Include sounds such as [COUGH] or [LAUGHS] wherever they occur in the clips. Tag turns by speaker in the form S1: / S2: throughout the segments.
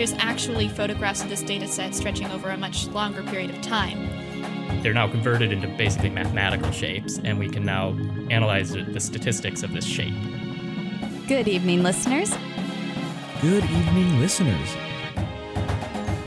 S1: There's actually photographs of this data set stretching over a much longer period of time.
S2: They're now converted into basically mathematical shapes, and we can now analyze the statistics of this shape.
S3: Good evening, listeners.
S4: Good evening, listeners.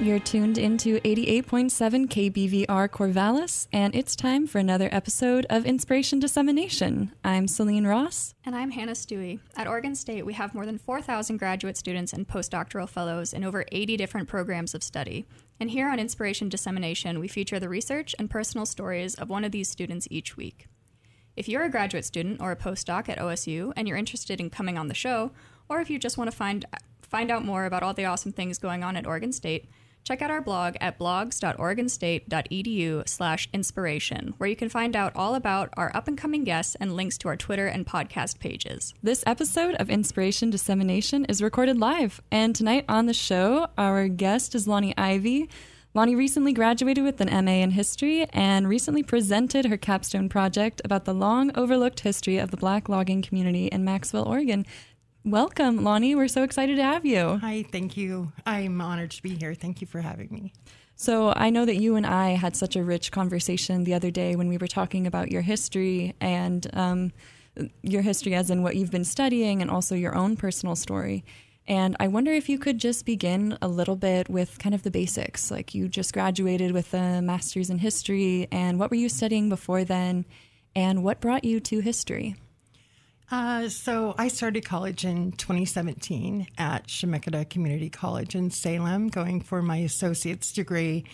S3: You're tuned into 88.7 KBVR Corvallis, and it's time for another episode of Inspiration Dissemination. I'm Celine Ross.
S5: And I'm Hannah Stewie. At Oregon State, we have more than 4,000 graduate students and postdoctoral fellows in over 80 different programs of study. And here on Inspiration Dissemination, we feature the research and personal stories of one of these students each week. If you're a graduate student or a postdoc at OSU and you're interested in coming on the show, or if you just want to find find out more about all the awesome things going on at Oregon State, check out our blog at blogs.oregonstate.edu slash inspiration, where you can find out all about our up-and-coming guests and links to our Twitter and podcast pages.
S3: This episode of Inspiration Dissemination is recorded live, and tonight on the show, our guest is Lonni Ivey. Lonni recently graduated with an MA in history and recently presented her capstone project about the long overlooked history of the black logging community in Maxville, Oregon. Welcome, Lonni. We're so excited to have you.
S6: Hi, thank you. I'm honored to be here. Thank you for having me.
S3: So, I know that you and I had such a rich conversation the other day when we were talking about your history and um, your history, as in what you've been studying, and also your own personal story. And I wonder if you could just begin a little bit with kind of the basics. Like, you just graduated with a master's in history, and what were you studying before then? And what brought you to history?
S6: Uh, so I started college in 2017 at Chemeketa Community College in Salem, going for my associate's degree.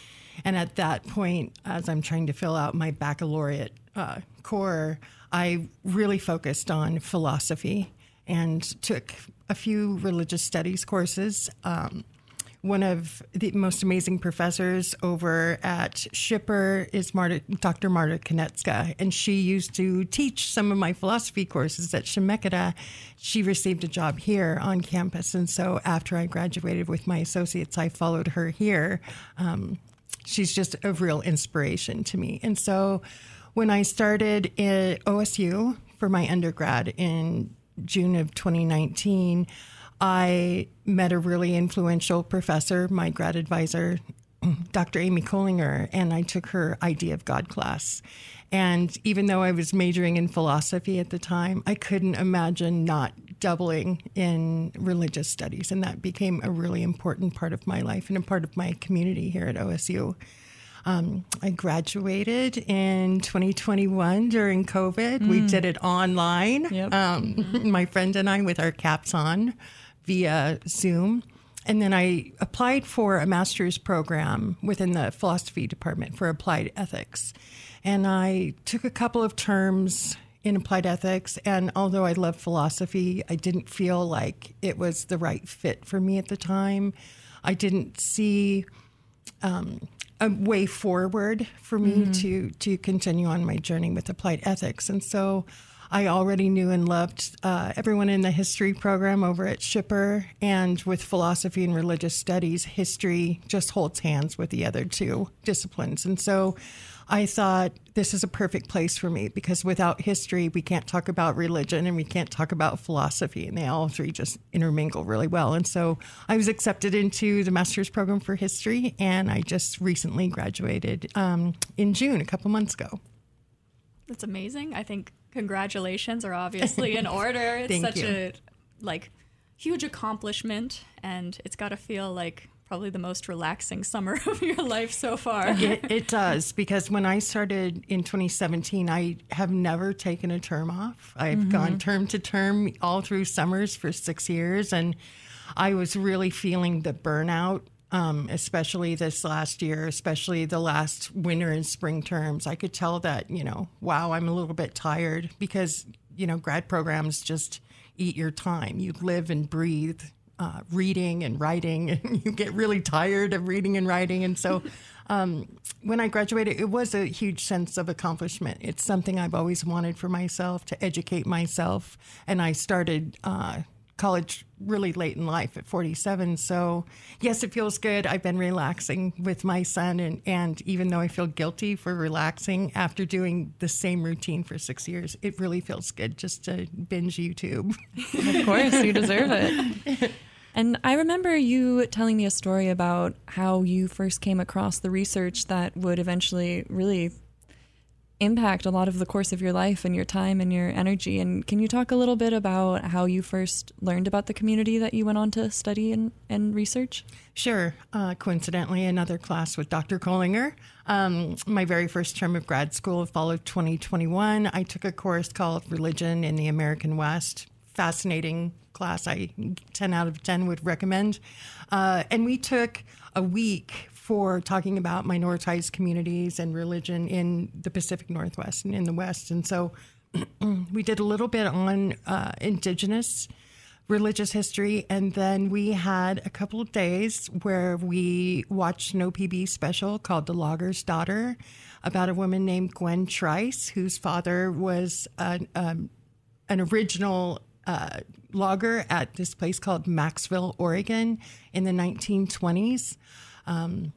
S6: And at that point, as I'm trying to fill out my baccalaureate uh, core, I really focused on philosophy and took a few religious studies courses. Um, one of the most amazing professors over at Shipper is Marta, Dr. Marta Konecka, and she used to teach some of my philosophy courses at Chemeketa. She received a job here on campus, and so after I graduated with my associates, I followed her here. Um, she's just a real inspiration to me, and so when I started at OSU for my undergrad in June of 2019. I met a really influential professor, my grad advisor, Dr. Amy Koehlinger, and I took her Idea of God class. And even though I was majoring in philosophy at the time, I couldn't imagine not doubling in religious studies. And that became a really important part of my life and a part of my community here at OSU. Um, I graduated in 2021 during COVID. Mm. We did it online. Yep. Um, [LAUGHS] my friend and I, with our caps on via Zoom. And then I applied for a master's program within the philosophy department for applied ethics. And I took a couple of terms in applied ethics. And although I love philosophy, I didn't feel like it was the right fit for me at the time. I didn't see um, a way forward for me mm-hmm. to to continue on my journey with applied ethics. And so I already knew and loved uh, everyone in the history program over at Shipper. and with philosophy and religious studies, history just holds hands with the other two disciplines. And so I thought this is a perfect place for me because without history, we can't talk about religion and we can't talk about philosophy, and they all three just intermingle really well. And so I was accepted into the master's program for history, and I just recently graduated um, in June, a couple months ago.
S5: That's amazing. I think congratulations are obviously in [LAUGHS] order. It's such
S6: you.
S5: a like huge accomplishment and it's got to feel like probably the most relaxing summer [LAUGHS] of your life so far.
S6: it, it, does because when I started in 2017, I have never taken a term off. I've mm-hmm. gone term to term all through summers for six years, and I was really feeling the burnout um, especially this last year, especially the last winter and spring terms. I could tell that, you know, wow, I'm a little bit tired because, you know, grad programs just eat your time. You live and breathe uh, reading and writing, [LAUGHS] and you get really tired of reading and writing. And so, [LAUGHS] um, when I graduated, it was a huge sense of accomplishment. It's something I've always wanted for myself to educate myself, and I started. Uh, college really late in life at 47. So, yes, it feels good. I've been relaxing with my son, and, and even though I feel guilty for relaxing after doing the same routine for six years, it really feels good just to binge YouTube.
S3: of course, you deserve it. And I remember you telling me a story about how you first came across the research that would eventually really impact a lot of the course of your life and your time and your energy. And can you talk a little bit about how you first learned about the community that you went on to study and, and research?
S6: Sure. Uh, coincidentally, another class with Dr. Koehlinger. Um, my very first term of grad school, fall of 2021, I took a course called Religion in the American West. Fascinating class. I 10 out of 10 would recommend. Uh, and we took a week for talking about minoritized communities and religion in the Pacific Northwest and in the West. And so [CLEARS THROAT] we did a little bit on uh, indigenous religious history. And then we had a couple of days where we watched an OPB special called The Logger's Daughter about a woman named Gwen Trice, whose father was an, um, an original uh, logger at this place called Maxville, Oregon in the 1920s. Um,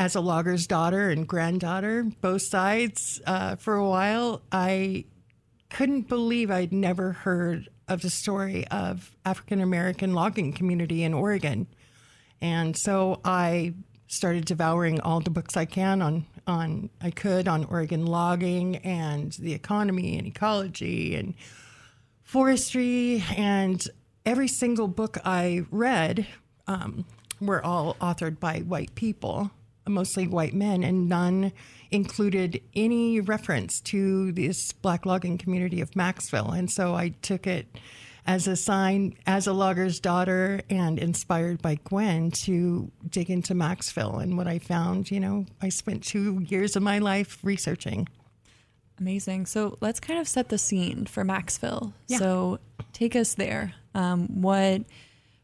S6: as a logger's daughter and granddaughter, both sides, uh, for a while, I couldn't believe I'd never heard of the story of African American logging community in Oregon. And so I started devouring all the books I can on on I could on Oregon logging and the economy and ecology and forestry and every single book I read um, were all authored by white people mostly white men, and none included any reference to this black logging community of Maxville. And so I took it as a sign, as a logger's daughter, and inspired by Gwen to dig into Maxville. And what I found, you know, I spent two years of my life researching.
S3: Amazing. So let's kind of set the scene for Maxville. Yeah. So take us there. Um, what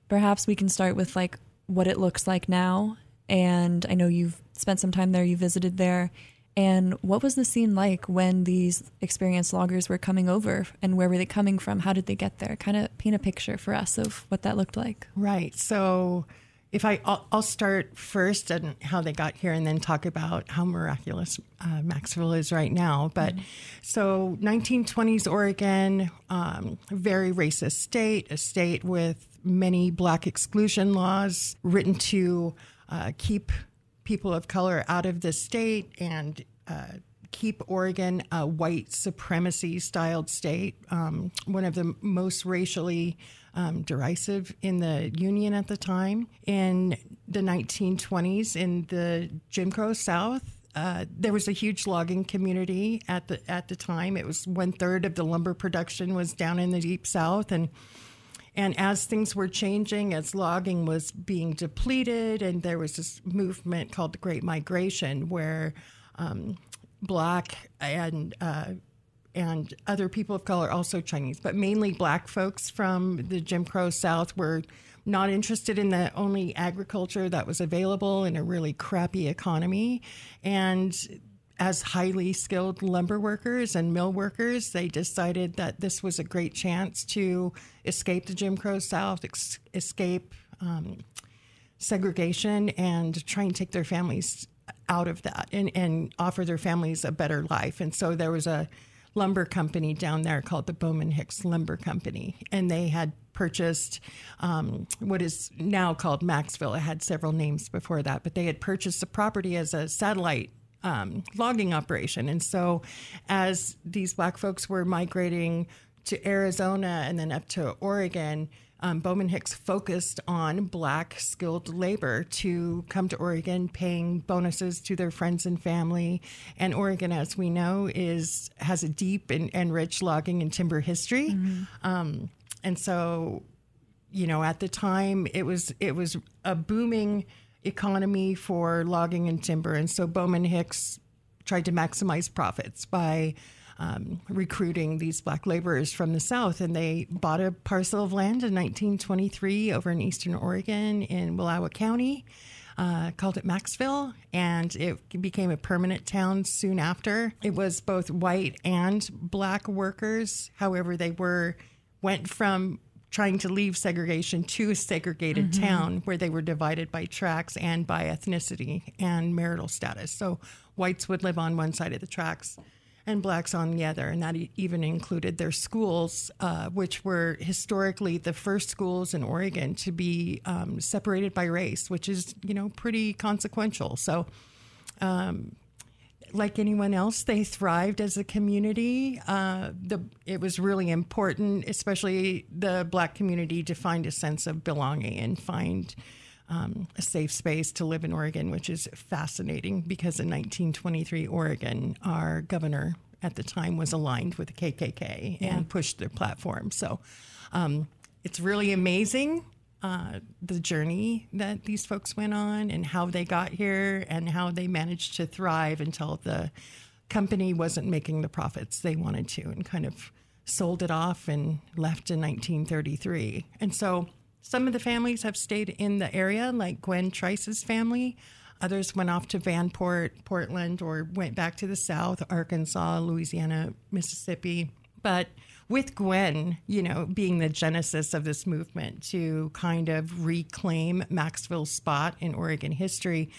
S3: perhaps we can start with like what it looks like now and I know you've spent some time there, you visited there. And what was the scene like when these experienced loggers were coming over and where were they coming from? How did they get there? Kind of paint a picture for us of what that looked like.
S6: Right. So if I, I'll, I'll start first and how they got here and then talk about how miraculous uh, Maxville is right now. But mm-hmm. so 1920s Oregon, um, very racist state, a state with many black exclusion laws written to uh, keep people of color out of the state and uh, keep Oregon a white supremacy styled state, um, one of the most racially um, derisive in the Union at the time. In the 1920s, in the Jim Crow South, uh, there was a huge logging community at the at the time. It was one third of the lumber production was down in the deep South, and and as things were changing, as logging was being depleted, and there was this movement called the Great Migration, where um, black and uh, and other people of color, also Chinese, but mainly black folks from the Jim Crow South, were not interested in the only agriculture that was available in a really crappy economy, and as highly skilled lumber workers and mill workers, they decided that this was a great chance to escape the Jim Crow South, ex- escape um, segregation, and try and take their families out of that and, and offer their families a better life. And so there was a lumber company down there called the Bowman Hicks Lumber Company, and they had purchased um, what is now called Maxville. It had several names before that, but they had purchased the property as a satellite um, logging operation. And so, as these black folks were migrating to Arizona and then up to Oregon, um, Bowman Hicks focused on black skilled labor to come to Oregon, paying bonuses to their friends and family. And Oregon, as we know, is has a deep and, and rich logging and timber history. Mm-hmm. Um, and so, you know, at the time, it was it was a booming economy for logging and timber. And so Bowman Hicks tried to maximize profits by um, recruiting these black laborers from the South. And they bought a parcel of land in 1923 over in eastern Oregon in Wallowa County. Uh, called it Maxville, and it became a permanent town soon after. It was both white and black workers. However, they were went from trying to leave segregation to a segregated
S7: Mhm.
S6: town where they were divided by tracks and by ethnicity and marital status. So whites would live on one side of the tracks and blacks on the other. And that even included their schools, uh, which were historically the first schools in Oregon to be um, separated by race, which is, you know, pretty consequential. So, um, like anyone else, they thrived as a community. Uh, the it was really important, especially the black community, to find a sense of belonging and find um, a safe space to live in Oregon, which is fascinating because in 1923, Oregon, our governor at the time was aligned with the KKK
S7: Yeah.
S6: and pushed their platform. So um, it's really amazing uh, the journey that these folks went on and how they got here and how they managed to thrive until the company wasn't making the profits they wanted to and kind of sold it off and left in 1933. And so some of the families have stayed in the area, like Gwen Trice's family. Others went off to Vanport, Portland, or went back to the South, Arkansas, Louisiana, Mississippi. But with Gwen, you know, being the genesis of this movement to kind of reclaim Maxville's spot in Oregon history,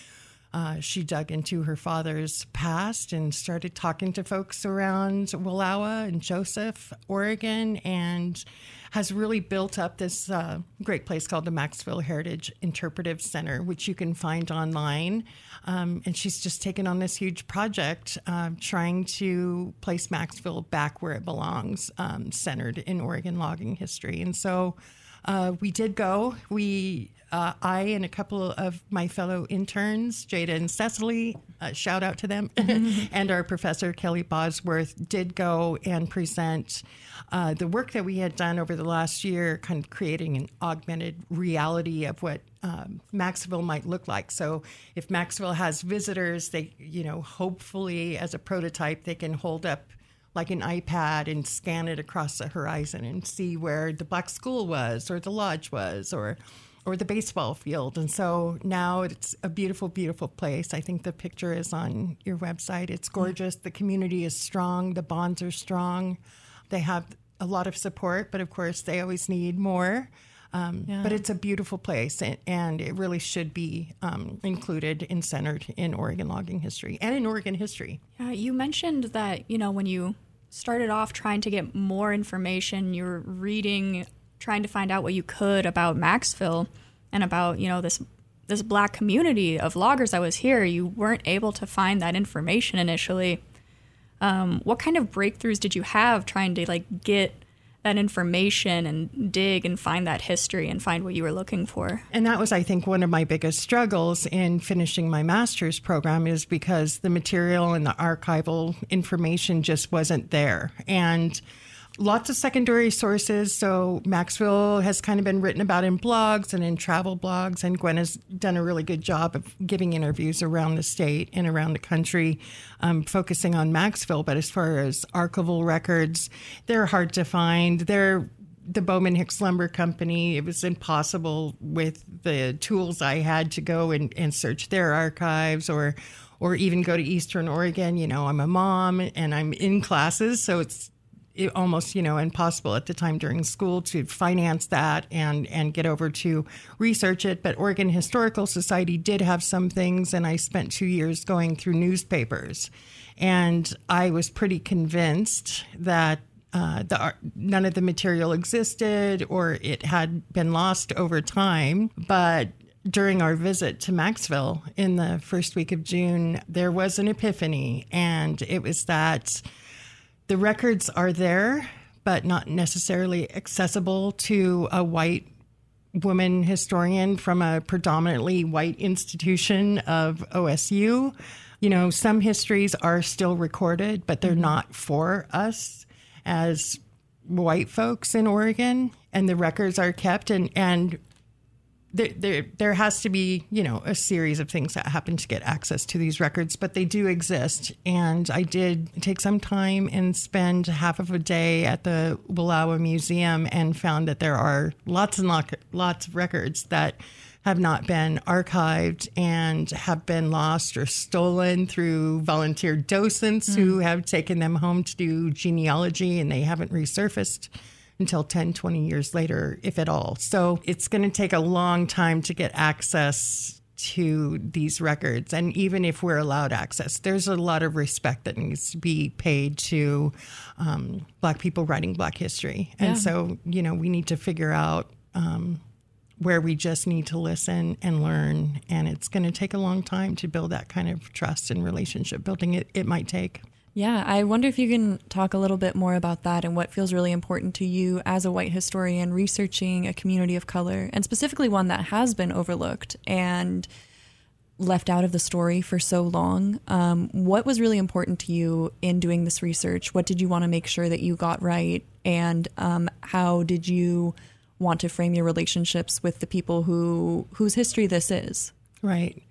S6: uh, she dug into her father's past and started talking to folks around Wallowa and Joseph, Oregon, and has really built up this uh, great place called the Maxville Heritage Interpretive Center, which you can find online. Um, and she's just taken on this huge project uh, trying to place Maxville back where it belongs, um, centered in Oregon logging history. And so uh, we did go. We, uh, I and a couple of my fellow interns, Jada and Cecily, uh, shout out to them, [LAUGHS] and our professor Kelly Bosworth did go and present uh, the work that we had done over the last year, kind of creating an augmented reality of what um, Maxville might look like. So if Maxville has visitors, they, you know, hopefully as a prototype, they can hold up like an iPad and scan it across the horizon and see where the black school was or the lodge was or or the baseball field. And so now it's a beautiful, beautiful place. I think the picture is on your website. It's gorgeous. The community is strong. The bonds are strong. They have a lot of support, but of course they always need more. Um,
S5: Yeah.
S6: But it's a beautiful place, and, and it really should be um, included and centered in Oregon logging history and in Oregon history.
S5: Yeah, you mentioned that, you know, when you started off trying to get more information, you were reading, trying to find out what you could about Maxville and about, you know, this this black community of loggers that was here. You weren't able to find that information initially. Um, what kind of breakthroughs did you have trying to like get that information and dig and find that history and find what you were looking for?
S6: And that was, I think, one of my biggest struggles in finishing my master's program is because the material and the archival information just wasn't there. And lots of secondary sources. So Maxville has kind of been written about in blogs and in travel blogs, and Gwen has done a really good job of giving interviews around the state and around the country, um, focusing on Maxville. But as far as archival records, they're hard to find. They're the Bowman Hicks Lumber Company. It was impossible with the tools I had to go and, and search their archives or or even go to Eastern Oregon. You know, I'm a mom and I'm in classes, so it's it almost you know impossible at the time during school to finance that and and get over to research it. But Oregon Historical Society did have some things and I spent 2 years going through newspapers. And I was pretty convinced that uh, the none of the material existed or it had been lost over time. But during our visit to Maxville in the first week of June there was an epiphany and it was that the records are there, but not necessarily accessible to a white woman historian from a predominantly white institution of OSU. You know, some histories are still recorded, but they're mm-hmm. not for us as white folks in Oregon, and the records are kept and and there, there, there has to be, you know, a series of things that happen to get access to these records, but they do exist. And I did take some time and spend half of a day at the Wallowa Museum and found that there are lots and lots, lots of records that have not been archived and have been lost or stolen through volunteer docents mm. who have taken them home to do genealogy and they haven't resurfaced until 10, 20 years later, if at all. So it's going to take a long time to get access to these records. And even if we're allowed access, there's a lot of respect that needs to be paid to um, Black people writing Black history. And yeah. so, you know, we need to figure out. Um, where we just need to listen and learn. And it's going to take a long time to build that kind of trust and relationship building. It, it might take.
S3: Yeah, I wonder if you can talk a little bit more about that and what feels really important to you as a white historian researching a community of color, and specifically one that has been overlooked and left out of the story for so long. Um, what was really important to you in doing this research? What did you want to make sure that you got right? And um, how did you want to frame your relationships with the people who whose history this is?
S6: Right.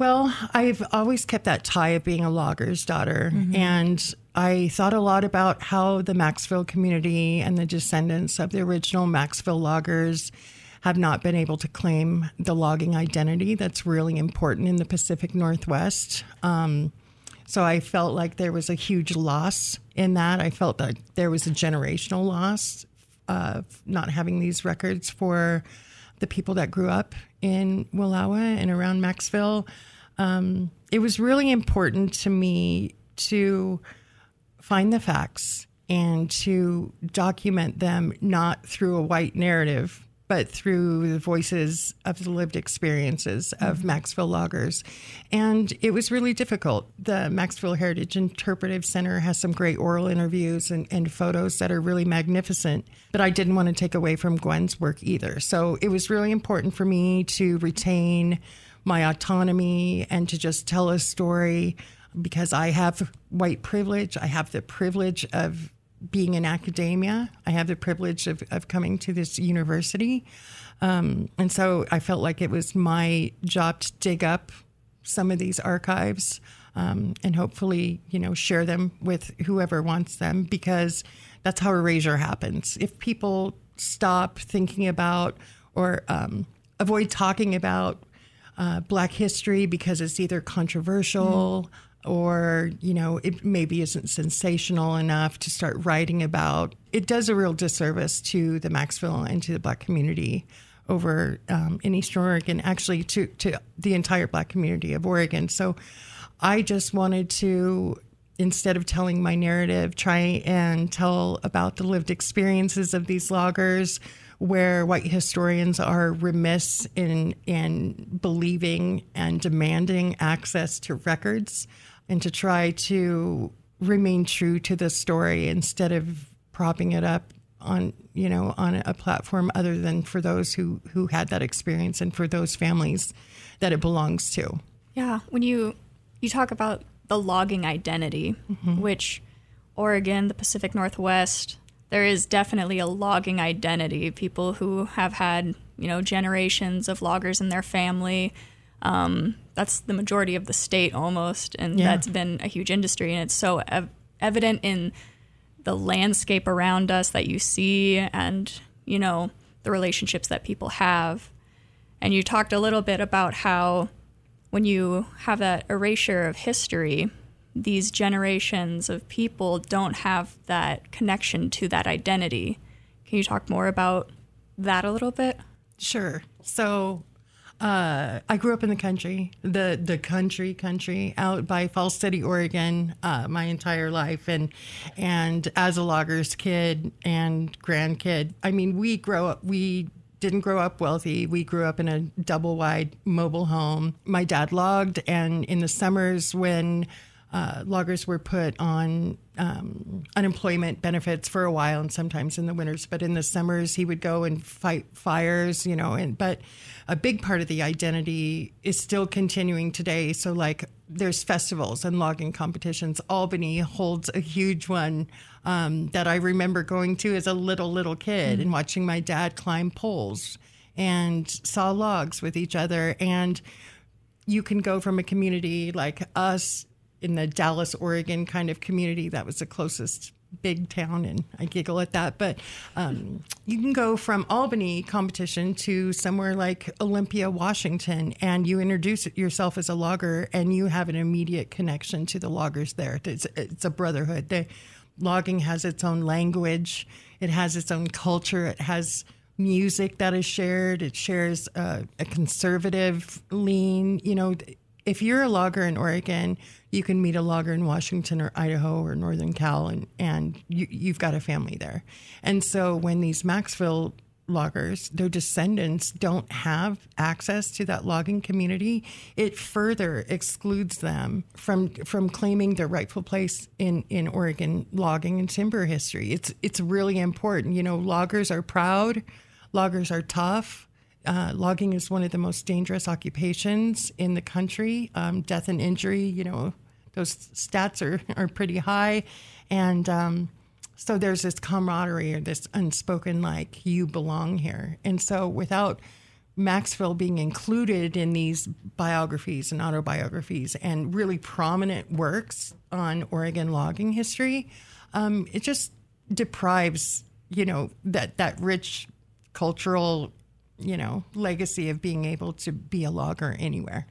S6: Well, I've always kept that tie of being a logger's daughter. Mm-hmm. And I thought a lot about how the Maxville community and the descendants of the original Maxville loggers have not been able to claim the logging identity that's really important in the Pacific Northwest. Um, so I felt like there was a huge loss in that. I felt that there was a generational loss of not having these records for the people that grew up in Wallowa and around Maxville um, it was really important to me to find the facts and to document them not through a white narrative, but through the voices of the lived experiences of mm-hmm. Maxville loggers. And it was really difficult. The Maxville Heritage Interpretive Center has some great oral interviews and, and photos that are really magnificent, but I didn't want to take away from Gwen's work either. So it was really important for me to retain my autonomy and to just tell a story because I have white privilege. I have the privilege of being in academia. I have the privilege of, of coming to this university. Um, and so I felt like it was my job to dig up some of these archives um, and hopefully, you know, share them with whoever wants them because that's how erasure happens. If people stop thinking about or um, avoid talking about uh, Black history because it's either controversial mm. or, you know, it maybe isn't sensational enough to start writing about. It does a real disservice to the Maxville and to the Black community over um, in Eastern Oregon, actually to, to the entire Black community of Oregon. So I just wanted to instead of telling my narrative, try and tell about the lived experiences of these loggers, where white historians are remiss in in believing and demanding access to records and to try to remain true to the story instead of propping it up on you know on a platform other than for those who who had that experience and for those families that it belongs to
S5: yeah when you you talk about the logging identity mm-hmm. which Oregon the Pacific Northwest there is definitely a logging identity. People who have had, you know, generations of loggers in their family. Um, that's the majority of the state almost, and yeah. that's been a huge industry. And it's so ev- evident in the landscape around us that you see, and you know the relationships that people have. And you talked a little bit about how when you have that erasure of history, these generations of people don't have that connection to that identity. Can you talk more about that a little bit?
S6: Sure. So, uh, I grew up in the country, the the country country out by Falls City, Oregon, uh, my entire life, and and as a loggers kid and grandkid, I mean, we grow up, we didn't grow up wealthy. We grew up in a double wide mobile home. My dad logged, and in the summers when uh, loggers were put on um, unemployment benefits for a while and sometimes in the winters but in the summers he would go and fight fires you know and but a big part of the identity is still continuing today so like there's festivals and logging competitions albany holds a huge one um, that i remember going to as a little little kid mm-hmm. and watching my dad climb poles and saw logs with each other. And you can go from a community like us in the Dallas, Oregon kind of community that was the closest big town, and I giggle at that. But um, you can go from Albany competition to somewhere like Olympia, Washington, and you introduce yourself as a logger, and you have an immediate connection to the loggers there. It's, it's a brotherhood. The logging has its own language, it has its own culture, it has music that is shared. It shares uh, a conservative lean. You know, if you're a logger in Oregon, you can meet a logger in Washington or Idaho or Northern Cal, and and you, you've got a family there. And so when these Maxville loggers, their descendants don't have access to that logging community, it further excludes them from from claiming their rightful place in, in Oregon logging and timber history. It's it's really important. You know, loggers are proud, loggers are tough. Uh, logging is one of the most dangerous occupations in the country. Um, death and injury, you know, those stats are, [LAUGHS] are pretty high. And um, so there's this camaraderie or this unspoken, like, you belong here. And so without Maxville being included in these biographies and autobiographies and really prominent works on Oregon logging history, um, it just deprives, you know, that, that rich cultural you know, legacy of being able to be a logger anywhere.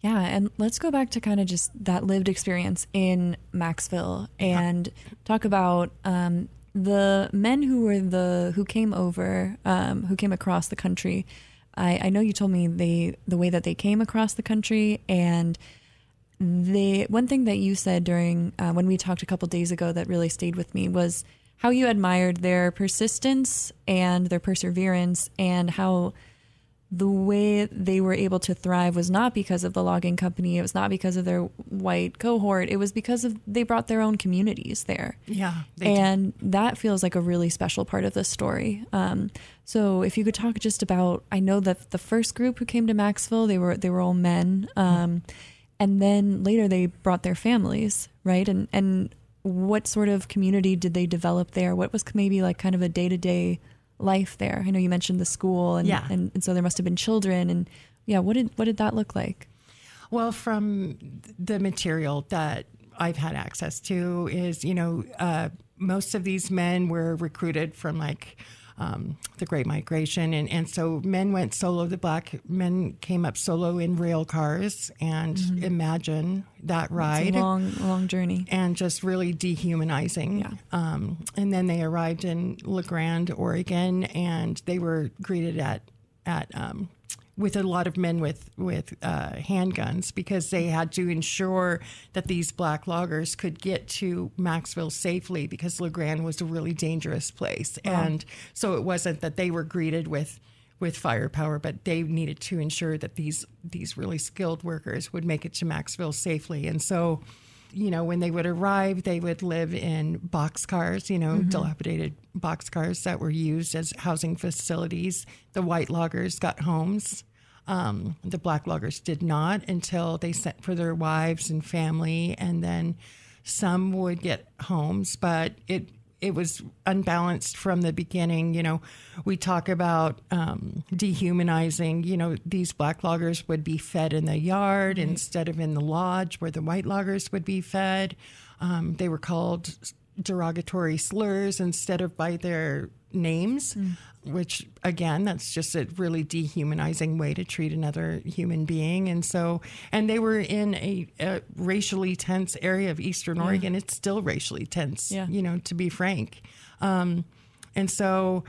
S3: Yeah, and let's go back to kind of just that lived experience in Maxville and talk about um, the men who were the who came over, um, who came across the country. I, I know you told me they the way that they came across the country and the one thing that you said during uh, when we talked a couple days ago that really stayed with me was how you admired their persistence and their perseverance and how the way they were able to thrive was not because of the logging company. It was not because of their white cohort. It was because of they brought their own communities there.
S6: Yeah
S3: and did. that feels like a really special part of the story. Um, so if you could talk just about i know that the first group who came to Maxville, they were they were all men um, and then later they brought their families right? And and what sort of community did they develop there? What was maybe like kind of a day to day life there? I know you mentioned the school, and,
S6: yeah.
S3: and and so there must have been children, and yeah, what did what did that look like?
S6: Well, from the material that I've had access to is, you know, uh, most of these men were recruited from like um, the Great Migration, and and so men went solo. The black men came up solo in rail cars, and mm-hmm. imagine that ride,
S3: long long journey,
S6: and just really dehumanizing.
S3: Yeah.
S6: Um, and then they arrived in La Grande, Oregon, and they were greeted at at um, with a lot of men with with uh, handguns because they had to ensure that these black loggers could get to Maxville safely because La Grande was a really dangerous place, wow. and so it wasn't that they were greeted with with firepower, but they needed to ensure that these these really skilled workers would make it to Maxville safely, and so. You know, when they would arrive, they would live in boxcars, you know, mm-hmm. dilapidated boxcars that were used as housing facilities. The white loggers got homes um, the black loggers did not until they sent for their wives and family, and then some would get homes, but it it was unbalanced from the beginning. You know, we talk about um, dehumanizing. You know, these black loggers would be fed in the yard mm-hmm. instead of in the lodge where the white loggers would be fed. Um, they were called derogatory slurs instead of by their names, mm. which again, that's just a really dehumanizing way to treat another human being. And so, and they were in a, a racially tense area of Eastern yeah. Oregon. It's still racially tense,
S3: yeah.
S6: you know, to be frank. Um, and so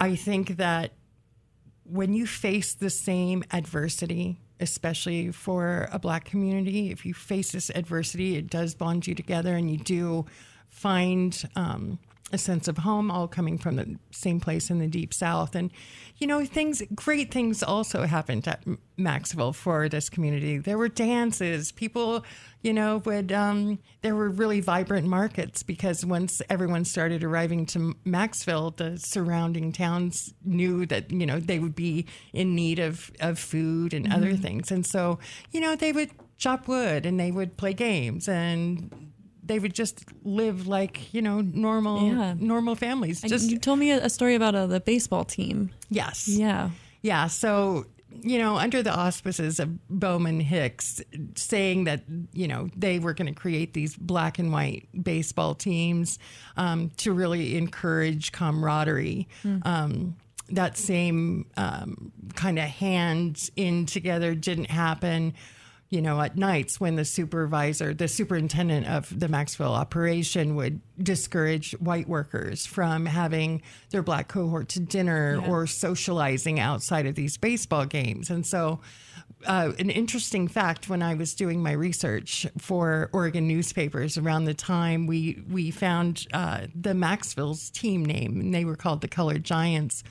S6: I think that when you face the same adversity, especially for a black community, if you face this adversity, it does bond you together and you do find um, a sense of home, all coming from the same place in the deep south. And, you know, things, great things also happened at Maxville for this community. There were dances. People, you know, would, um, there were really vibrant markets because once everyone started arriving to Maxville, the surrounding towns knew that, you know, they would be in need of, of food and mm-hmm. other things. And so, you know, they would chop wood and they would play games and they would just live like you know normal
S3: Yeah.
S6: normal families.
S3: And
S6: Just
S3: you told me a, story about uh, the baseball team.
S6: yes,
S3: Yeah.
S6: yeah. So, you know, under the auspices of Bowman Hicks saying that, you know, they were going to create these black and white baseball teams um, to really encourage camaraderie. Um, that same um, kind of hands in together didn't happen. You know, at nights when the supervisor, the superintendent of the Maxville operation would discourage white workers from having their black cohort to dinner or socializing outside of these baseball games. And so, uh, an interesting fact when I was doing my research for Oregon newspapers around the time we we found uh, the Maxville's team name, and they were called the Colored Giants,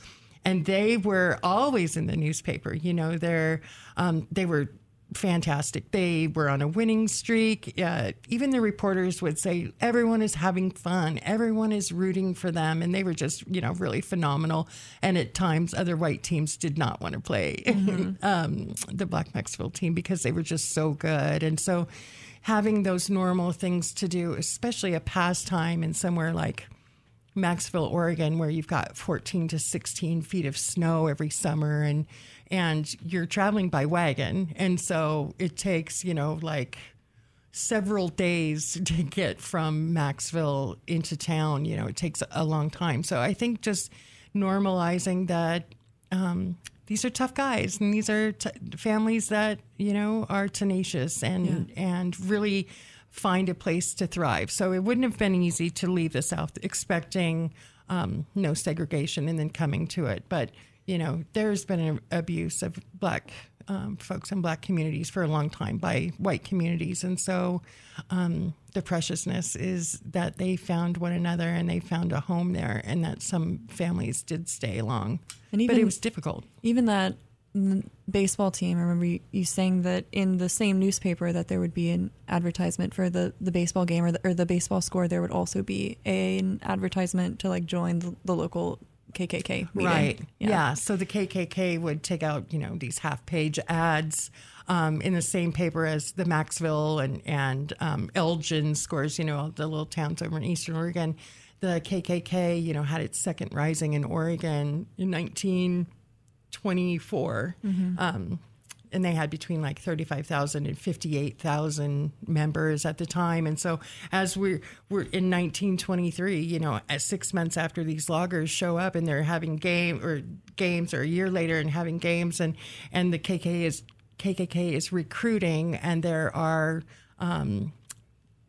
S6: and they were always in the newspaper. You know, they're um, they were fantastic. They were on a winning streak. Uh, even the reporters would say everyone is having fun, everyone is rooting for them, and they were just you know really phenomenal. And at times, other white teams did not want to play [LAUGHS] um, the Black Maxville team because they were just so good. And so, having those normal things to do, especially a pastime in somewhere like Maxville, Oregon, where you've got 14 to 16 feet of snow every summer and and you're traveling by wagon. And so it takes, you know, like several days [LAUGHS] to get from Maxville into town. You know, it takes a long time. So I think just normalizing that um, these are tough guys and these are t- families that, you know, are tenacious and, and really find a place to thrive. So it wouldn't have been easy to leave the South expecting um, no segregation and then coming to it. But, you know, there's been an abuse of black um, folks in black communities for a long time by white communities. And so um, the preciousness is that they found one another and they found a home there and that some families did stay long.
S3: And even, but
S6: it was difficult.
S3: Even that baseball team, I remember you, you saying that in the same newspaper that there would be an advertisement for the, the baseball game or the, or the baseball score. There would also be a, an advertisement to like join the, the local KKK meeting.
S6: Right. Yeah. So the KKK would take out, you know, these half page ads um, in the same paper as the Maxville and, and um, Elgin scores, you know, all the little towns over in Eastern Oregon. The KKK, you know, had its second rising in Oregon in 1924. Um, and they had between like 35,000 and 58,000 members at the time. And so as we're, we're in 1923, you know, six months after these loggers show up and they're having game or games or a year later and having games and, and the KKK is, KKK is recruiting and there are, um,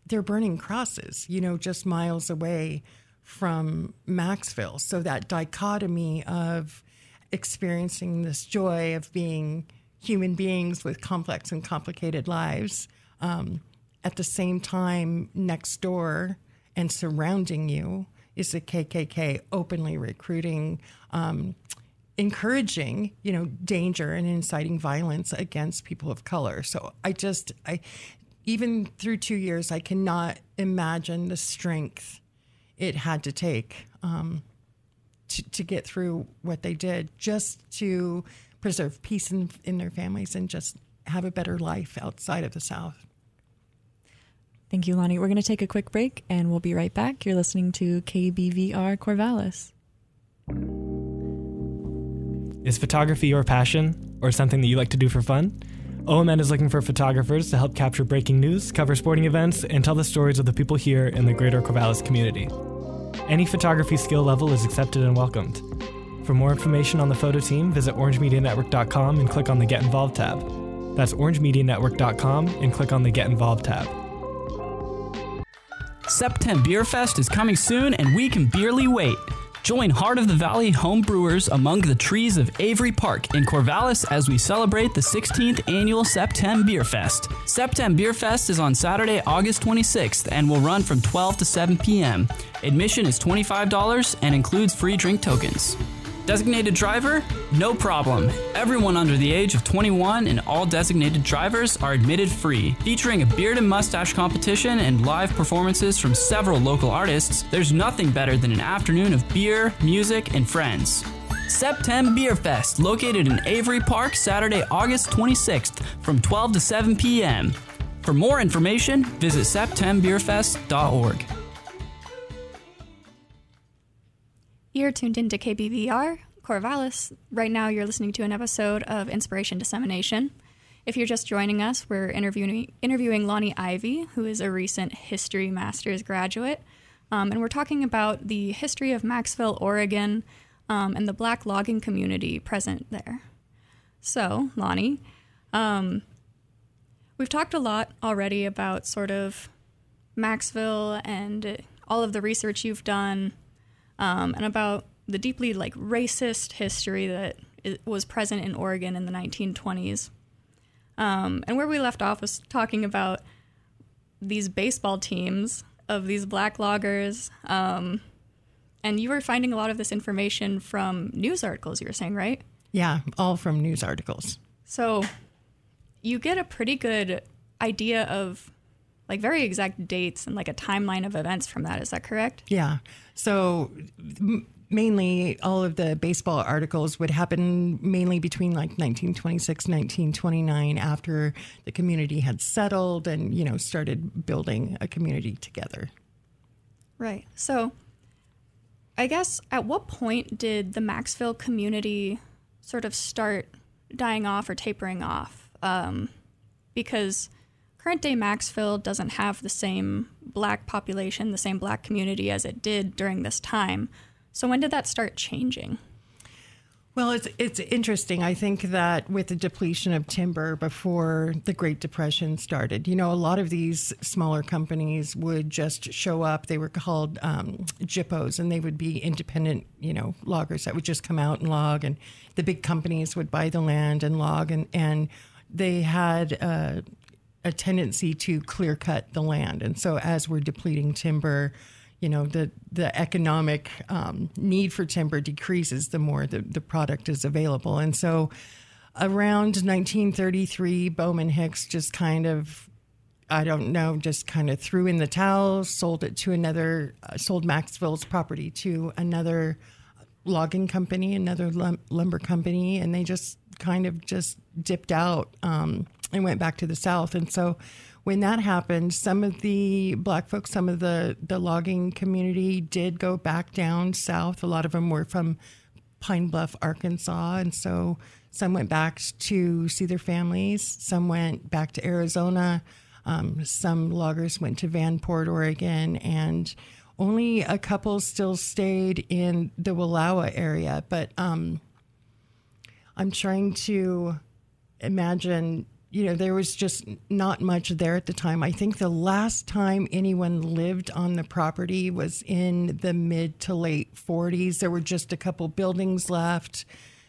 S6: they're burning crosses, you know, just miles away from Maxville. So that dichotomy of experiencing this joy of being human beings with complex and complicated lives, um, at the same time, next door and surrounding you is the KKK openly recruiting. Um, encouraging you know danger and inciting violence against people of color so i just i even through two years i cannot imagine the strength it had to take um, to, to get through what they did just to preserve peace in, in their families and just have a better life outside of the south
S3: Thank you, Lonni. We're going to take a quick break and we'll be right back. You're listening to KBVR Corvallis.
S8: Is photography your passion or something that you like to do for fun? OMN is looking for photographers to help capture breaking news, cover sporting events, and tell the stories of the people here in the greater Corvallis community. Any photography skill level is accepted and welcomed. For more information on the photo team, visit orangemedianetwork.com and click on the Get Involved tab. That's orangemedianetwork.com and click on the Get Involved tab.
S7: September Beer Fest is coming soon, and we can barely wait. Join Heart of the Valley home brewers among the trees of Avery Park in Corvallis as we celebrate the 16th annual September Beer Fest. September Beer Fest is on Saturday, August 26th, and will run from 12 to 7 p.m. Admission is $25 and includes free drink tokens. Designated driver? No problem. Everyone under the age of 21 and all designated drivers are admitted free. Featuring a beard and mustache competition and live performances from several local artists, there's nothing better than an afternoon of beer, music, and friends. September Beer Fest, located in Avery Park, Saturday, August 26th from 12 to 7 p.m. For more information, visit septemberfest.org.
S5: You're tuned into KBVR, Corvallis. Right now, you're listening to an episode of Inspiration Dissemination. If you're just joining us, we're interviewing, interviewing Lonni Ivey, who is a recent history master's graduate. Um, and we're talking about the history of Maxville, Oregon, um, and the black logging community present there. So, Lonni, um, we've talked a lot already about sort of Maxville and all of the research you've done, um, and about the deeply like racist history that was present in Oregon in the 1920s. Um, and where we left off was talking about these baseball teams of these black loggers. Um, and you were finding a lot of this information from news articles, you were saying, right?
S6: Yeah, all from news articles.
S5: So you get a pretty good idea of like very exact dates and like a timeline of events from that. Is that correct?
S6: Yeah. So m- mainly all of the baseball articles would happen mainly between like 1926 1929 after the community had settled and you know started building a community together
S5: right so i guess at what point did the maxville community sort of start dying off or tapering off um, because current day Maxville doesn't have the same black population the same black community as it did during this time so when did that start changing?
S6: Well, it's it's interesting. I think that with the depletion of timber before the Great Depression started, you know, a lot of these smaller companies would just show up. They were called um, and they would be independent, you know, loggers that would just come out and log, and the big companies would buy the land and log, and and they had. Uh, a tendency to clear cut the land. And so, as we're depleting timber, you know the the economic um, need for timber decreases the more the, the product is available and so around 1933 bowman hicks just kind of i don't know just kind of threw in the towel sold it to another uh, sold maxville's property to another logging company another lum- lumber company and they just kind of just dipped out um, and went back to the south and so when that happened, some of the black folks, some of the, the logging community did go back down south. A lot of them were from Pine Bluff, Arkansas. And so some went back to see their families, some went back to Arizona, um, some loggers went to Vanport, Oregon, and only a couple still stayed in the Wallowa area. But um, I'm trying to imagine you know, there was just not much there at the time. I think the last time anyone lived on the property was in the mid to late 40s. There were just a couple buildings left.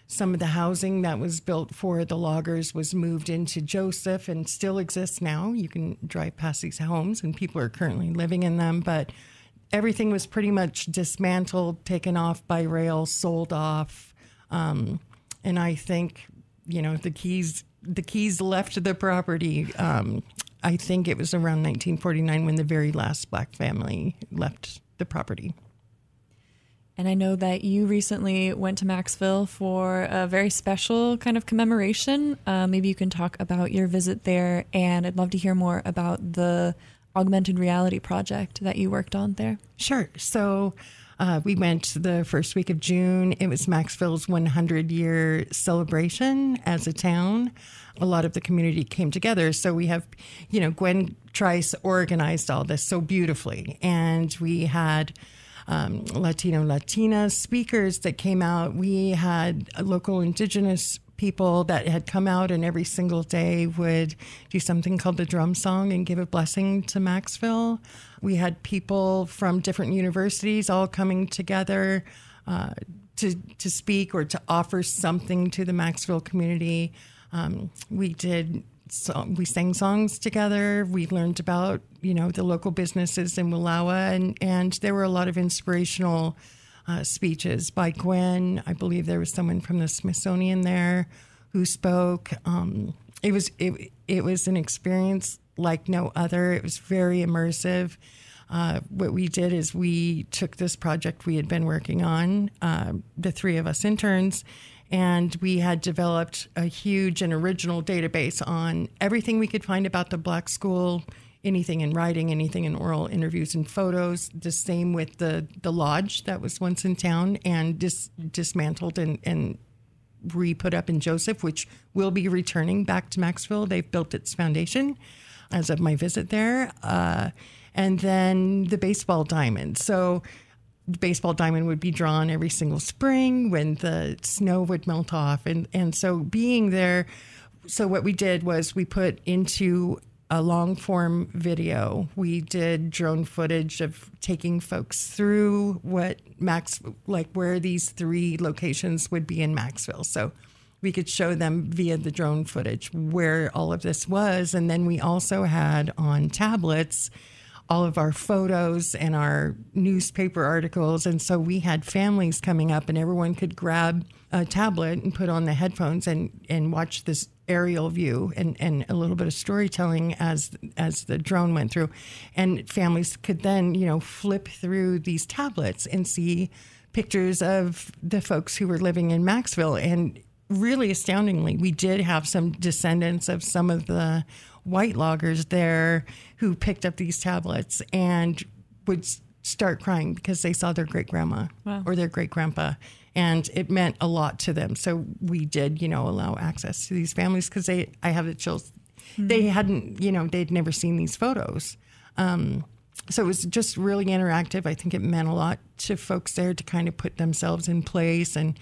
S6: Some of the housing that was built for the loggers was moved into Joseph and still exists now. You can drive past these homes and people are currently living in them, but everything was pretty much dismantled, taken off by rail, sold off. Um, and I think, you know, the keys the keys left the property. Um, I think it was around 1949 when the very last black family left the property.
S3: And I know that you recently went to Maxville for a very special kind of commemoration. Uh, maybe you can talk about your visit there, and I'd love to hear more about the augmented reality project that you worked on there.
S6: Sure. So, uh, we went the first week of June. It was Maxville's 100 year celebration as a town. A lot of the community came together. So we have, you know, Gwen Trice organized all this so beautifully. And we had um, Latino, Latina speakers that came out. We had local indigenous people that had come out and every single day would do something called the drum song and give a blessing to Maxville. We had people from different universities all coming together uh, to, to speak or to offer something to the Maxville community. Um, we did so we sang songs together. We learned about you know the local businesses in Wallowa, and and there were a lot of inspirational uh, speeches by Gwen. I believe there was someone from the Smithsonian there who spoke. Um, it was it, it was an experience like no other. It was very immersive. Uh, what we did is we took this project we had been working on, uh, the three of us interns, And we had developed a huge and original database on everything we could find about the black school, anything in writing, anything in oral interviews and photos. The same with the, the lodge that was once in town and dis, dismantled and, and re put up in Joseph, which will be returning back to Maxville. They've built its foundation as of my visit there. Uh, and then the baseball diamond. So the baseball diamond would be drawn every single spring when the snow would melt off. And, and so being there, so what we did was we put into a long form video. We did drone footage of taking folks through what Max, like where these three locations would be in Maxville. So we could show them via the drone footage where all of this was. And then we also had on tablets all of our photos and our newspaper articles. And so we had families coming up, and everyone could grab a tablet and put on the headphones and, and watch this aerial view and, and a little bit of storytelling as as the drone went through. And families could then, you know, flip through these tablets and see pictures of the folks who were living in Maxville. And really astoundingly, we did have some descendants of some of the white loggers there who picked up these tablets and would start crying because they saw their great grandma wow. or their great grandpa and it meant a lot to them so we did you know allow access to these families because they i have the chills mm-hmm. they hadn't you know they'd never seen these photos um, so it was just really interactive i think it meant a lot to folks there to kind of put themselves in place and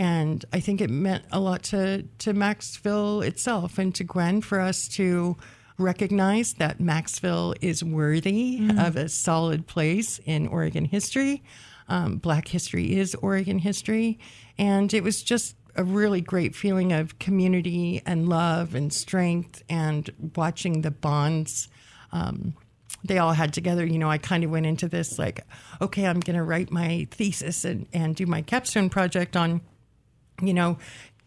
S6: and I think it meant a lot to, to Maxville itself and to Gwen for us to recognize that Maxville is worthy mm-hmm. of a solid place in Oregon history. Um, Black history is Oregon history. And it was just a really great feeling of community and love and strength and watching the bonds. Um, they all had together. You know, I kind of went into this like, okay, I'm going to write my thesis and, and do my capstone project on you know,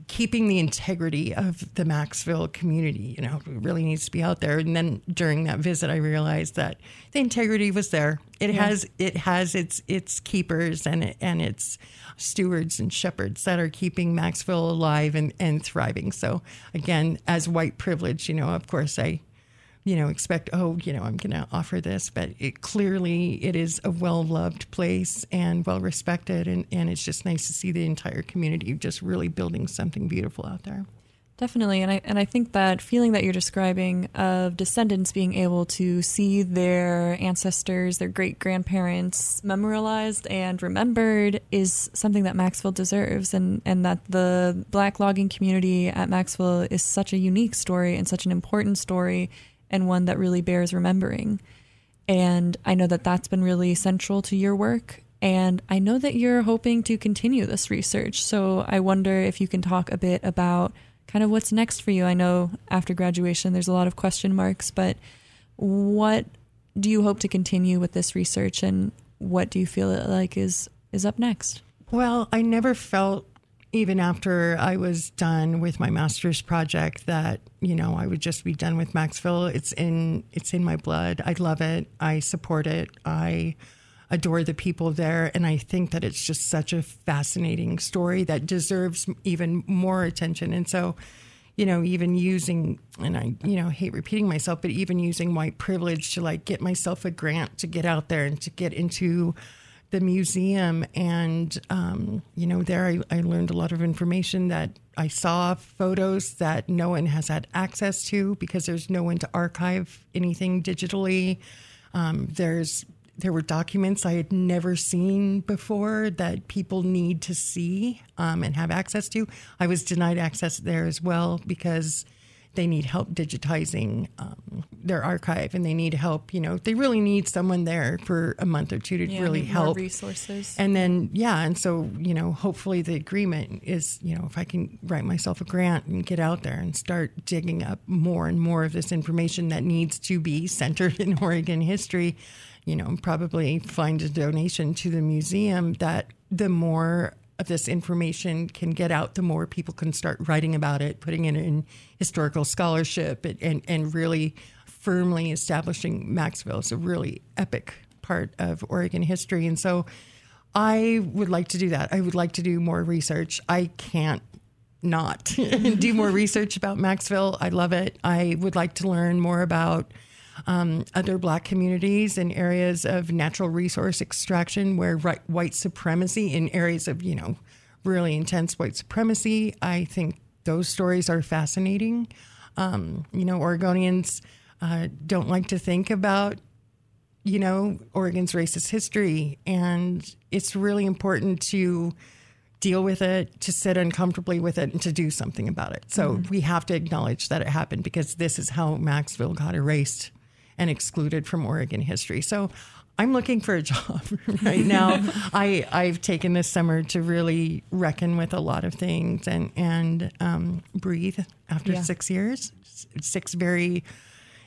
S6: keeping the integrity of the Maxville community, you know, really needs to be out there. And then during that visit, I realized that the integrity was there. It yeah. has it has its its keepers and it, and its stewards and shepherds that are keeping Maxville alive and, and thriving. So again, as white privilege, you know, of course, I you know, expect, oh, you know, I'm going to offer this, but it clearly it is a well loved place and well respected. And, and it's just nice to see the entire community just really building something beautiful out there.
S3: Definitely. And I, and I think that feeling that you're describing of descendants being able to see their ancestors, their great grandparents memorialized and remembered is something that Maxville deserves. And, and that the black logging community at Maxville is such a unique story and such an important story and one that really bears remembering. And I know that that's been really central to your work. And I know that you're hoping to continue this research. So I wonder if you can talk a bit about kind of what's next for you. I know after graduation there's a lot of question marks, but what do you hope to continue with this research and what do you feel like is is up next?
S6: Well, I never felt even after I was done with my master's project that you know I would just be done with Maxville. It's in it's in my blood. I love it. I support it. I adore the people there, and I think that it's just such a fascinating story that deserves even more attention. And so, you know, even using and I you know hate repeating myself, but even using white privilege to like get myself a grant to get out there and to get into the museum, and um, you know, there I, I learned a lot of information that I saw photos that no one has had access to because there's no one to archive anything digitally. Um, there's there were documents I had never seen before that people need to see um, and have access to. I was denied access there as well because they need help digitizing um, their archive and they need help you know they really need someone there for a month or two to
S3: yeah,
S6: really help.
S3: resources.
S6: And then yeah and so you know hopefully the agreement is you know if i can write myself a grant and get out there and start digging up more and more of this information that needs to be [LAUGHS] centered in oregon history you know probably find a donation to the museum that the more of this information can get out, the more people can start writing about it, putting it in historical scholarship, and, and, and really firmly establishing Maxville as a really epic part of Oregon history. And so I would like to do that. I would like to do more research. I can't not [LAUGHS] do more research about Maxville. I love it. I would like to learn more about um, other black communities and areas of natural resource extraction where right, white supremacy in areas of, you know, really intense white supremacy. I think those stories are fascinating. Um, you know, Oregonians uh, don't like to think about, you know, Oregon's racist history. And it's really important to deal with it, to sit uncomfortably with it, and to do something about it. So mm-hmm. we have to acknowledge that it happened because this is how Maxville got erased and excluded from Oregon history. So I'm looking for a [LAUGHS] job right now. [LAUGHS] I I've taken this summer to really reckon with a lot of things and and um, breathe after yeah. six years, six very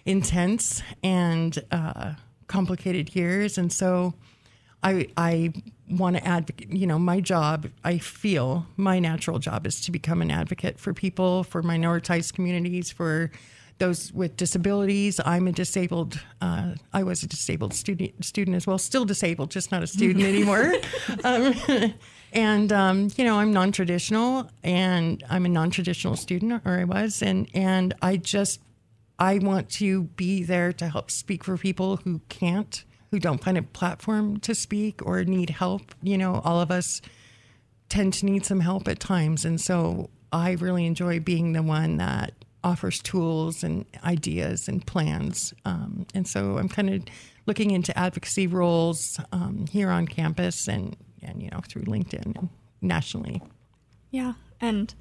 S6: intense and uh, complicated years, and so I I want to advocate. You know, my job, I feel my natural job is to become an advocate for people, for minoritized communities, for those with disabilities. I'm a disabled. Uh, I was a disabled student student as well. Still disabled, just not a student anymore. [LAUGHS] um, and um, you know, I'm non-traditional, and I'm a non-traditional student, or I was, and and I just I want to be there to help speak for people who can't who don't find a platform to speak or need help. You know, all of us tend to need some help at times. And so I really enjoy being the one that offers tools and ideas and plans. Um, and so I'm kind of looking into advocacy roles um, here on campus and, and, you know, through LinkedIn and nationally.
S5: Yeah. And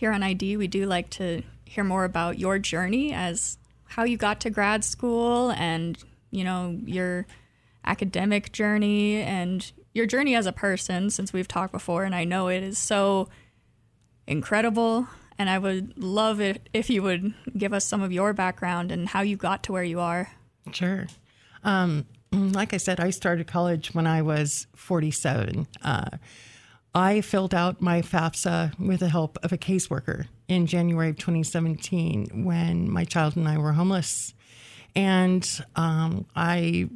S5: here on ID, we do like to hear more about your journey as how you got to grad school and you know, your academic journey and your journey as a person since we've talked before and I know it is so incredible and I would love it if you would give us some of your background and how you got to where you are.
S6: Sure. Um, [CLEARS THROAT] like I said, I started college when I was 47. Uh, I filled out my FAFSA with the help of a caseworker in January of 2017 when my child and I were homeless and um, I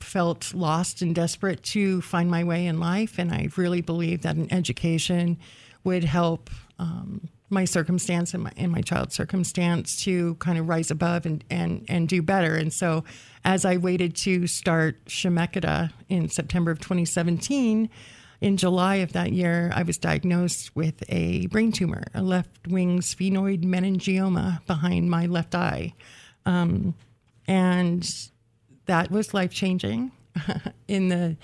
S6: felt lost and desperate to find my way in life. And I really believed that an education would help um, my circumstance and my, and my child's circumstance to kind of rise above and, and, and do better. And so as I waited to start Chemeketa in September of 2017, in July of that year, I was diagnosed with a brain tumor, a left wing sphenoid meningioma behind my left eye. Um, and that was life changing. [LAUGHS] in the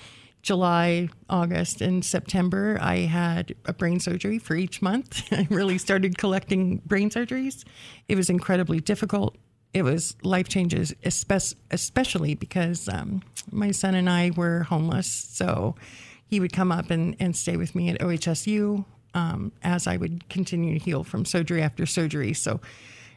S6: July, August, and September, I had a brain surgery for each month. [LAUGHS] I really started collecting brain surgeries. It was incredibly difficult. It was life changes, especially because um, my son and I were homeless. So he would come up and, and stay with me at OHSU um, as I would continue to heal from surgery after surgery. So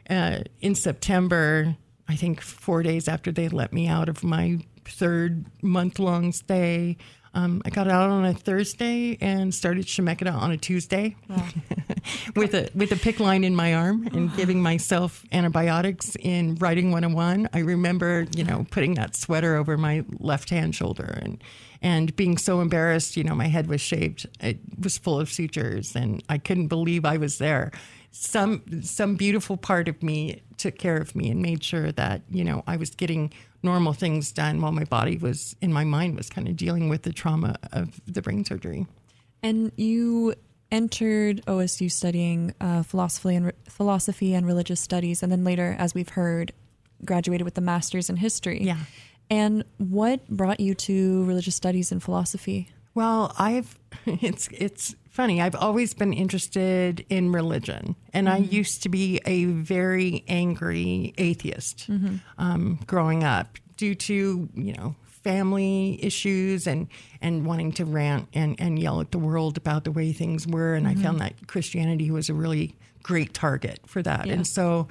S6: uh, in September, I think four days after they let me out of my third month long stay. Um, I got out on a Thursday and started Chemeketa on a Tuesday [LAUGHS] with a with a PICC line in my arm and giving myself antibiotics in writing 101. I remember, you know, putting that sweater over my left hand shoulder and and being so embarrassed, you know, my head was shaved. It was full of sutures and I couldn't believe I was there some some beautiful part of me took care of me and made sure that you know I was getting normal things done while my body was in my mind was kind of dealing with the trauma of the brain surgery.
S3: And you entered OSU studying uh, philosophy and philosophy and religious studies, and then later, as we've heard, graduated with a master's in history.
S6: Yeah.
S3: And what brought you to religious studies and philosophy?
S6: Well, I've [LAUGHS] it's it's funny. I've always been interested in religion, and mm-hmm. I used to be a very angry atheist mm-hmm. um, growing up due to you know family issues and and wanting to rant and and yell at the world about the way things were. And mm-hmm. I found that Christianity was a really great target for that. Yeah. And so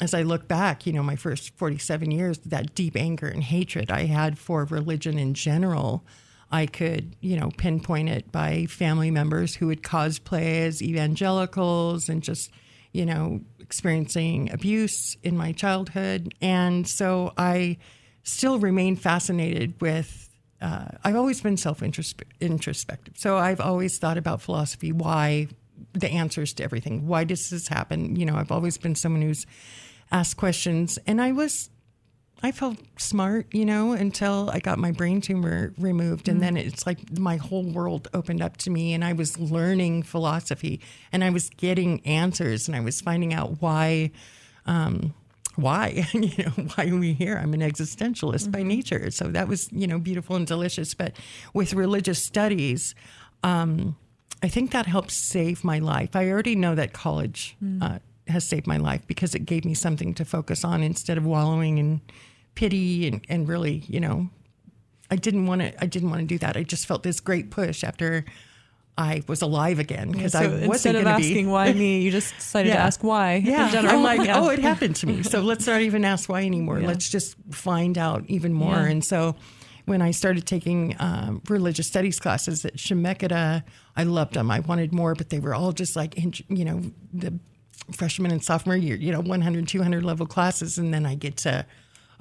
S6: as I look back, you know, my first 47 years, that deep anger and hatred I had for religion in general I could, you know, pinpoint it by family members who would cosplay as evangelicals and just, you know, experiencing abuse in my childhood. And so I still remain fascinated with. Uh, I've always been self introspective. So I've always thought about philosophy. Why the answers to everything. Why does this happen? You know, I've always been someone who's asked questions, and I was I felt smart, you know, until I got my brain tumor removed. And then it's like my whole world opened up to me, and I was learning philosophy and I was getting answers and I was finding out why. Um, why [LAUGHS] you know why are we here? I'm an existentialist by nature. So that was you know beautiful and delicious. But with religious studies um, i think that helped save my life. I already know that college uh, has saved my life because it gave me something to focus on instead of wallowing in pity and, and really you know i didn't want to i didn't want to do that i just felt this great push after i was alive again because
S3: so
S6: i wasn't
S3: instead of
S6: going to be
S3: asking why me, you just decided to ask why.
S6: yeah,
S3: in general.
S6: I'm like, [LAUGHS]
S3: Yeah.
S6: oh, it happened to me. So let's not even ask why anymore.
S3: Yeah.
S6: Let's just find out even more.
S3: Yeah.
S6: And so when I started taking um, religious studies classes at Chemeketa, I loved them. I wanted more, but they were all just like, you know, the freshman and sophomore year, you know, 100, 200 level classes. And then I get to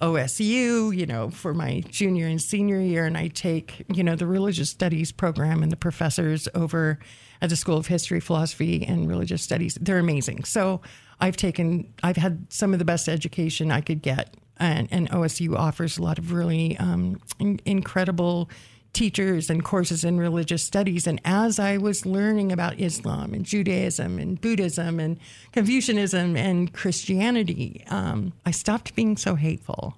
S6: OSU, you know, for my junior and senior year, and I take, you know, the religious studies program and the professors over at the School of History, Philosophy, and Religious Studies. They're amazing. So I've taken, I've had some of the best education I could get, and, and OSU offers a lot of really um, in- incredible teachers and courses in religious studies. And as I was learning about Islam and Judaism and Buddhism and Confucianism and Christianity, um, I stopped being so hateful.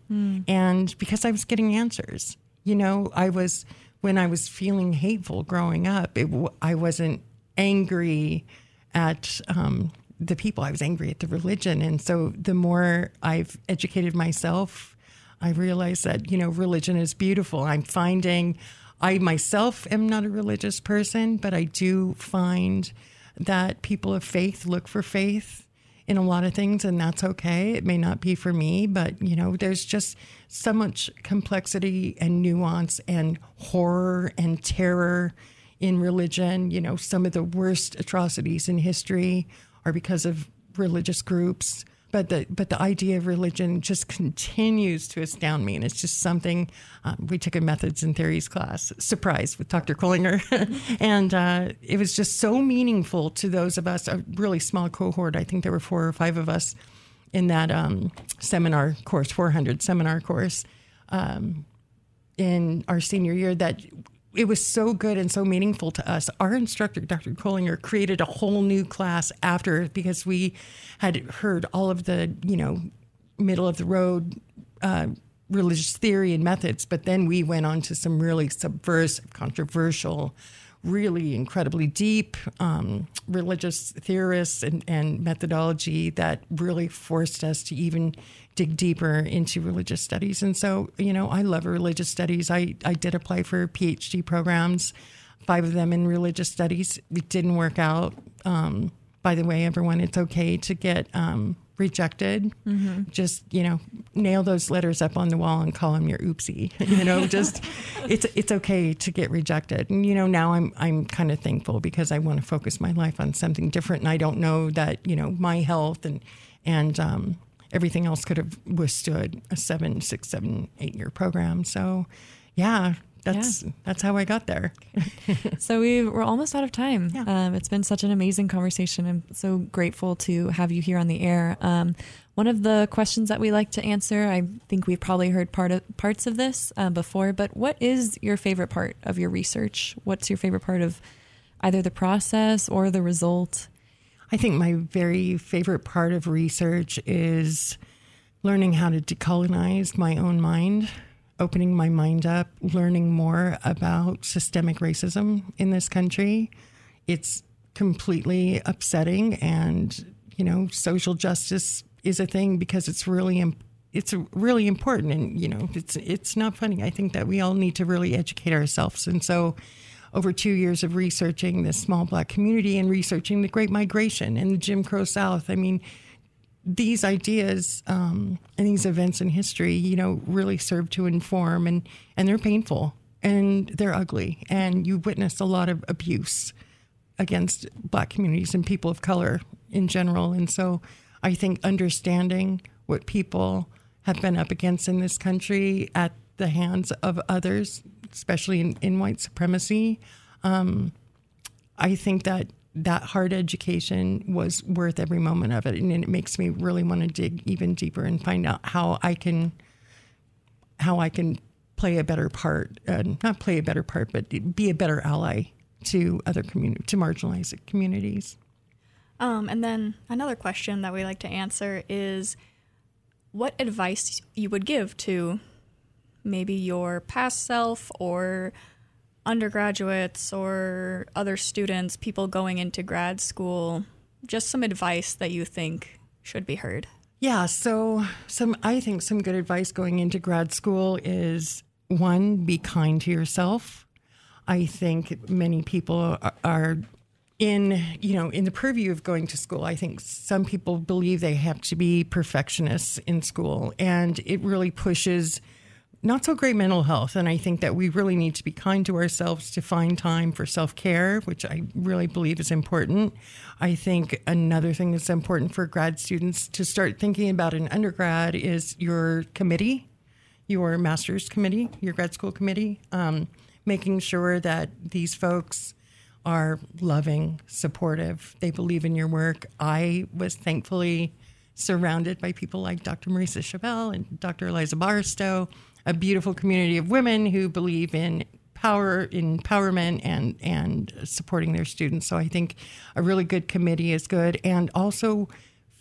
S6: And because I was getting answers, you know, I was, when I was feeling hateful growing up, it, I wasn't angry at, um, the people. I was angry at the religion. And so the more I've educated myself, I realize that, you know, religion is beautiful. I'm finding, I myself am not a religious person, but I do find that people of faith look for faith in a lot of things, and that's okay. It may not be for me, but, you know, there's just so much complexity and nuance and horror and terror in religion. You know, some of the worst atrocities in history are because of religious groups. But the but the idea of religion just continues to astound me, and it's just something. Um, we took a methods and theories class, surprise, with Dr. Koehlinger, [LAUGHS] and uh, it was just so meaningful to those of us. A really small cohort. I think there were four or five of us in that um, seminar course, 400 seminar course, um, in our senior year. That it was so good and so meaningful to us. Our instructor, Dr. Koehlinger, created a whole new class after because we had heard all of the, you know, middle of the road uh, religious theory and methods, but then we went on to some really subversive, controversial, really incredibly deep um, religious theorists and, and methodology that really forced us to even dig deeper into religious studies. And so, you know, I love religious studies. I, I did apply for PhD programs, five of them in religious studies. It didn't work out. Um, by the way, everyone, it's okay to get um, rejected. Just you know, nail those letters up on the wall and call them your oopsie. [LAUGHS] You know, just it's it's okay to get rejected. And you know, now I'm I'm kind of thankful because I want to focus my life on something different, and I don't know that you know my health and and um, everything else could have withstood a seven, six, seven, eight year program. So, yeah. That's that's how I got there. [LAUGHS]
S3: so we we're almost out of time.
S6: Yeah.
S3: Um, it's been such an amazing conversation. I'm so grateful to have you here on the air. Um, one of the questions that we like to answer, I think we've probably heard part of parts of this uh, before, but what is your favorite part of your research? What's your favorite part of either the process or the result?
S6: I think my very favorite part of research is learning how to decolonize my own mind, opening my mind up, learning more about systemic racism in this country. It's completely upsetting and, you know, social justice is a thing because it's really im- it's really important and you know, it's it's not funny. I think that we all need to really educate ourselves. And so over two years of researching this small black community and researching the Great Migration and the Jim Crow South. I mean, these ideas um, and these events in history, you know, really serve to inform, and and they're painful and they're ugly, and you witness a lot of abuse against black communities and people of color in general. And so, I think understanding what people have been up against in this country at the hands of others, especially in, in white supremacy, um, I think that that hard education was worth every moment of it. And it makes me really want to dig even deeper and find out how I can how I can play a better part, uh, not play a better part, but be a better ally to other community to marginalized communities.
S5: Um, and then another question that we like to answer is what advice you would give to maybe your past self or undergraduates or other students, people going into grad school, just some advice that you think should be heard.
S6: Yeah, so some I think some good advice going into grad school is one, be kind to yourself. I think many people are in you know in the purview of going to school i think some people believe they have to be perfectionists in school and it really pushes not so great mental health and i think that we really need to be kind to ourselves to find time for self-care which i really believe is important i think another thing that's important for grad students to start thinking about in undergrad is your committee your master's committee your grad school committee um, making sure that these folks are loving, supportive. They believe in your work. I was thankfully surrounded by people like Dr. Marisa Chappell and Dr. Eliza Barstow, a beautiful community of women who believe in power, empowerment, and and supporting their students. So I think a really good committee is good, and also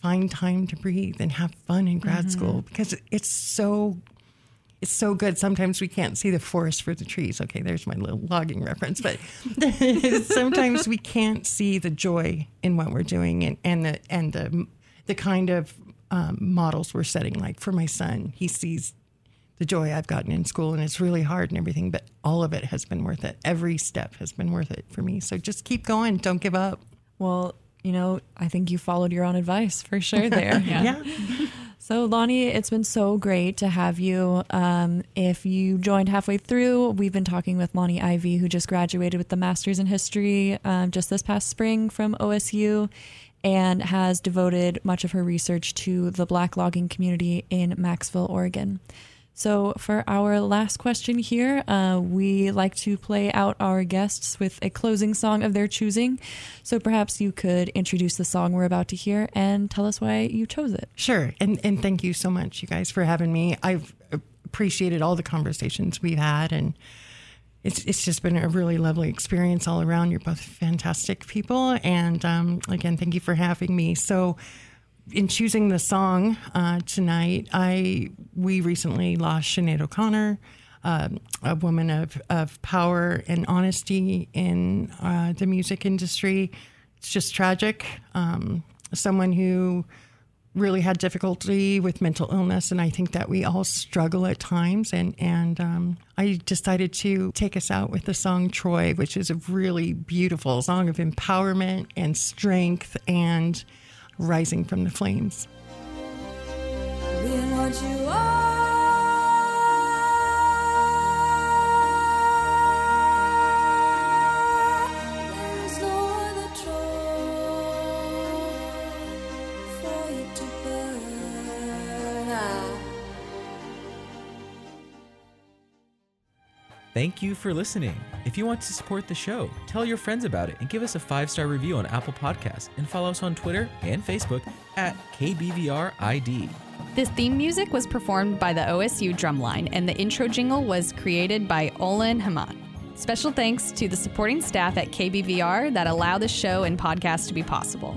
S6: find time to breathe and have fun in grad mm-hmm. school because it's so it's so good. Sometimes we can't see the forest for the trees. Okay, there's my little logging reference. But [LAUGHS] sometimes we can't see the joy in what we're doing and, and the and the the kind of um, models we're setting. Like for my son, he sees the joy I've gotten in school, and it's really hard and everything. But all of it has been worth it. Every step has been worth it for me. So just keep going. Don't give up.
S3: Well, you know, I think you followed your own advice for sure [LAUGHS] there.
S6: yeah.
S3: yeah. [LAUGHS] So, Lonni, it's been so great to have you. Um, if you joined halfway through, we've been talking with Lonni Ivey, who just graduated with the Master's in History um, just this past spring from OSU and has devoted much of her research to the black logging community in Maxville, Oregon. So, for our last question here, uh, we like to play out our guests with a closing song of their choosing. So, perhaps you could introduce the song we're about to hear and tell us why you chose it.
S6: Sure. And, and thank you so much, you guys, for having me. I've appreciated all the conversations we've had, and it's, it's just been a really lovely experience all around. You're both fantastic people. And um, again, thank you for having me. So, in choosing the song uh, tonight, I we recently lost Sinead O'Connor, uh, a woman of, of power and honesty in uh, the music industry. It's just tragic. Um, someone who really had difficulty with mental illness, and I think that we all struggle at times. And and um, I decided to take us out with the song "Troy," which is a really beautiful song of empowerment and strength and rising from the flames.
S4: Thank you for listening. If you want to support the show, tell your friends about it and give us a five star review on Apple Podcasts and follow us on Twitter and Facebook at KBVRID.
S9: This theme music was performed by the OSU Drumline, and the intro jingle was created by Olin Haman. Special thanks to the supporting staff at KBVR that allow the show and podcast to be possible.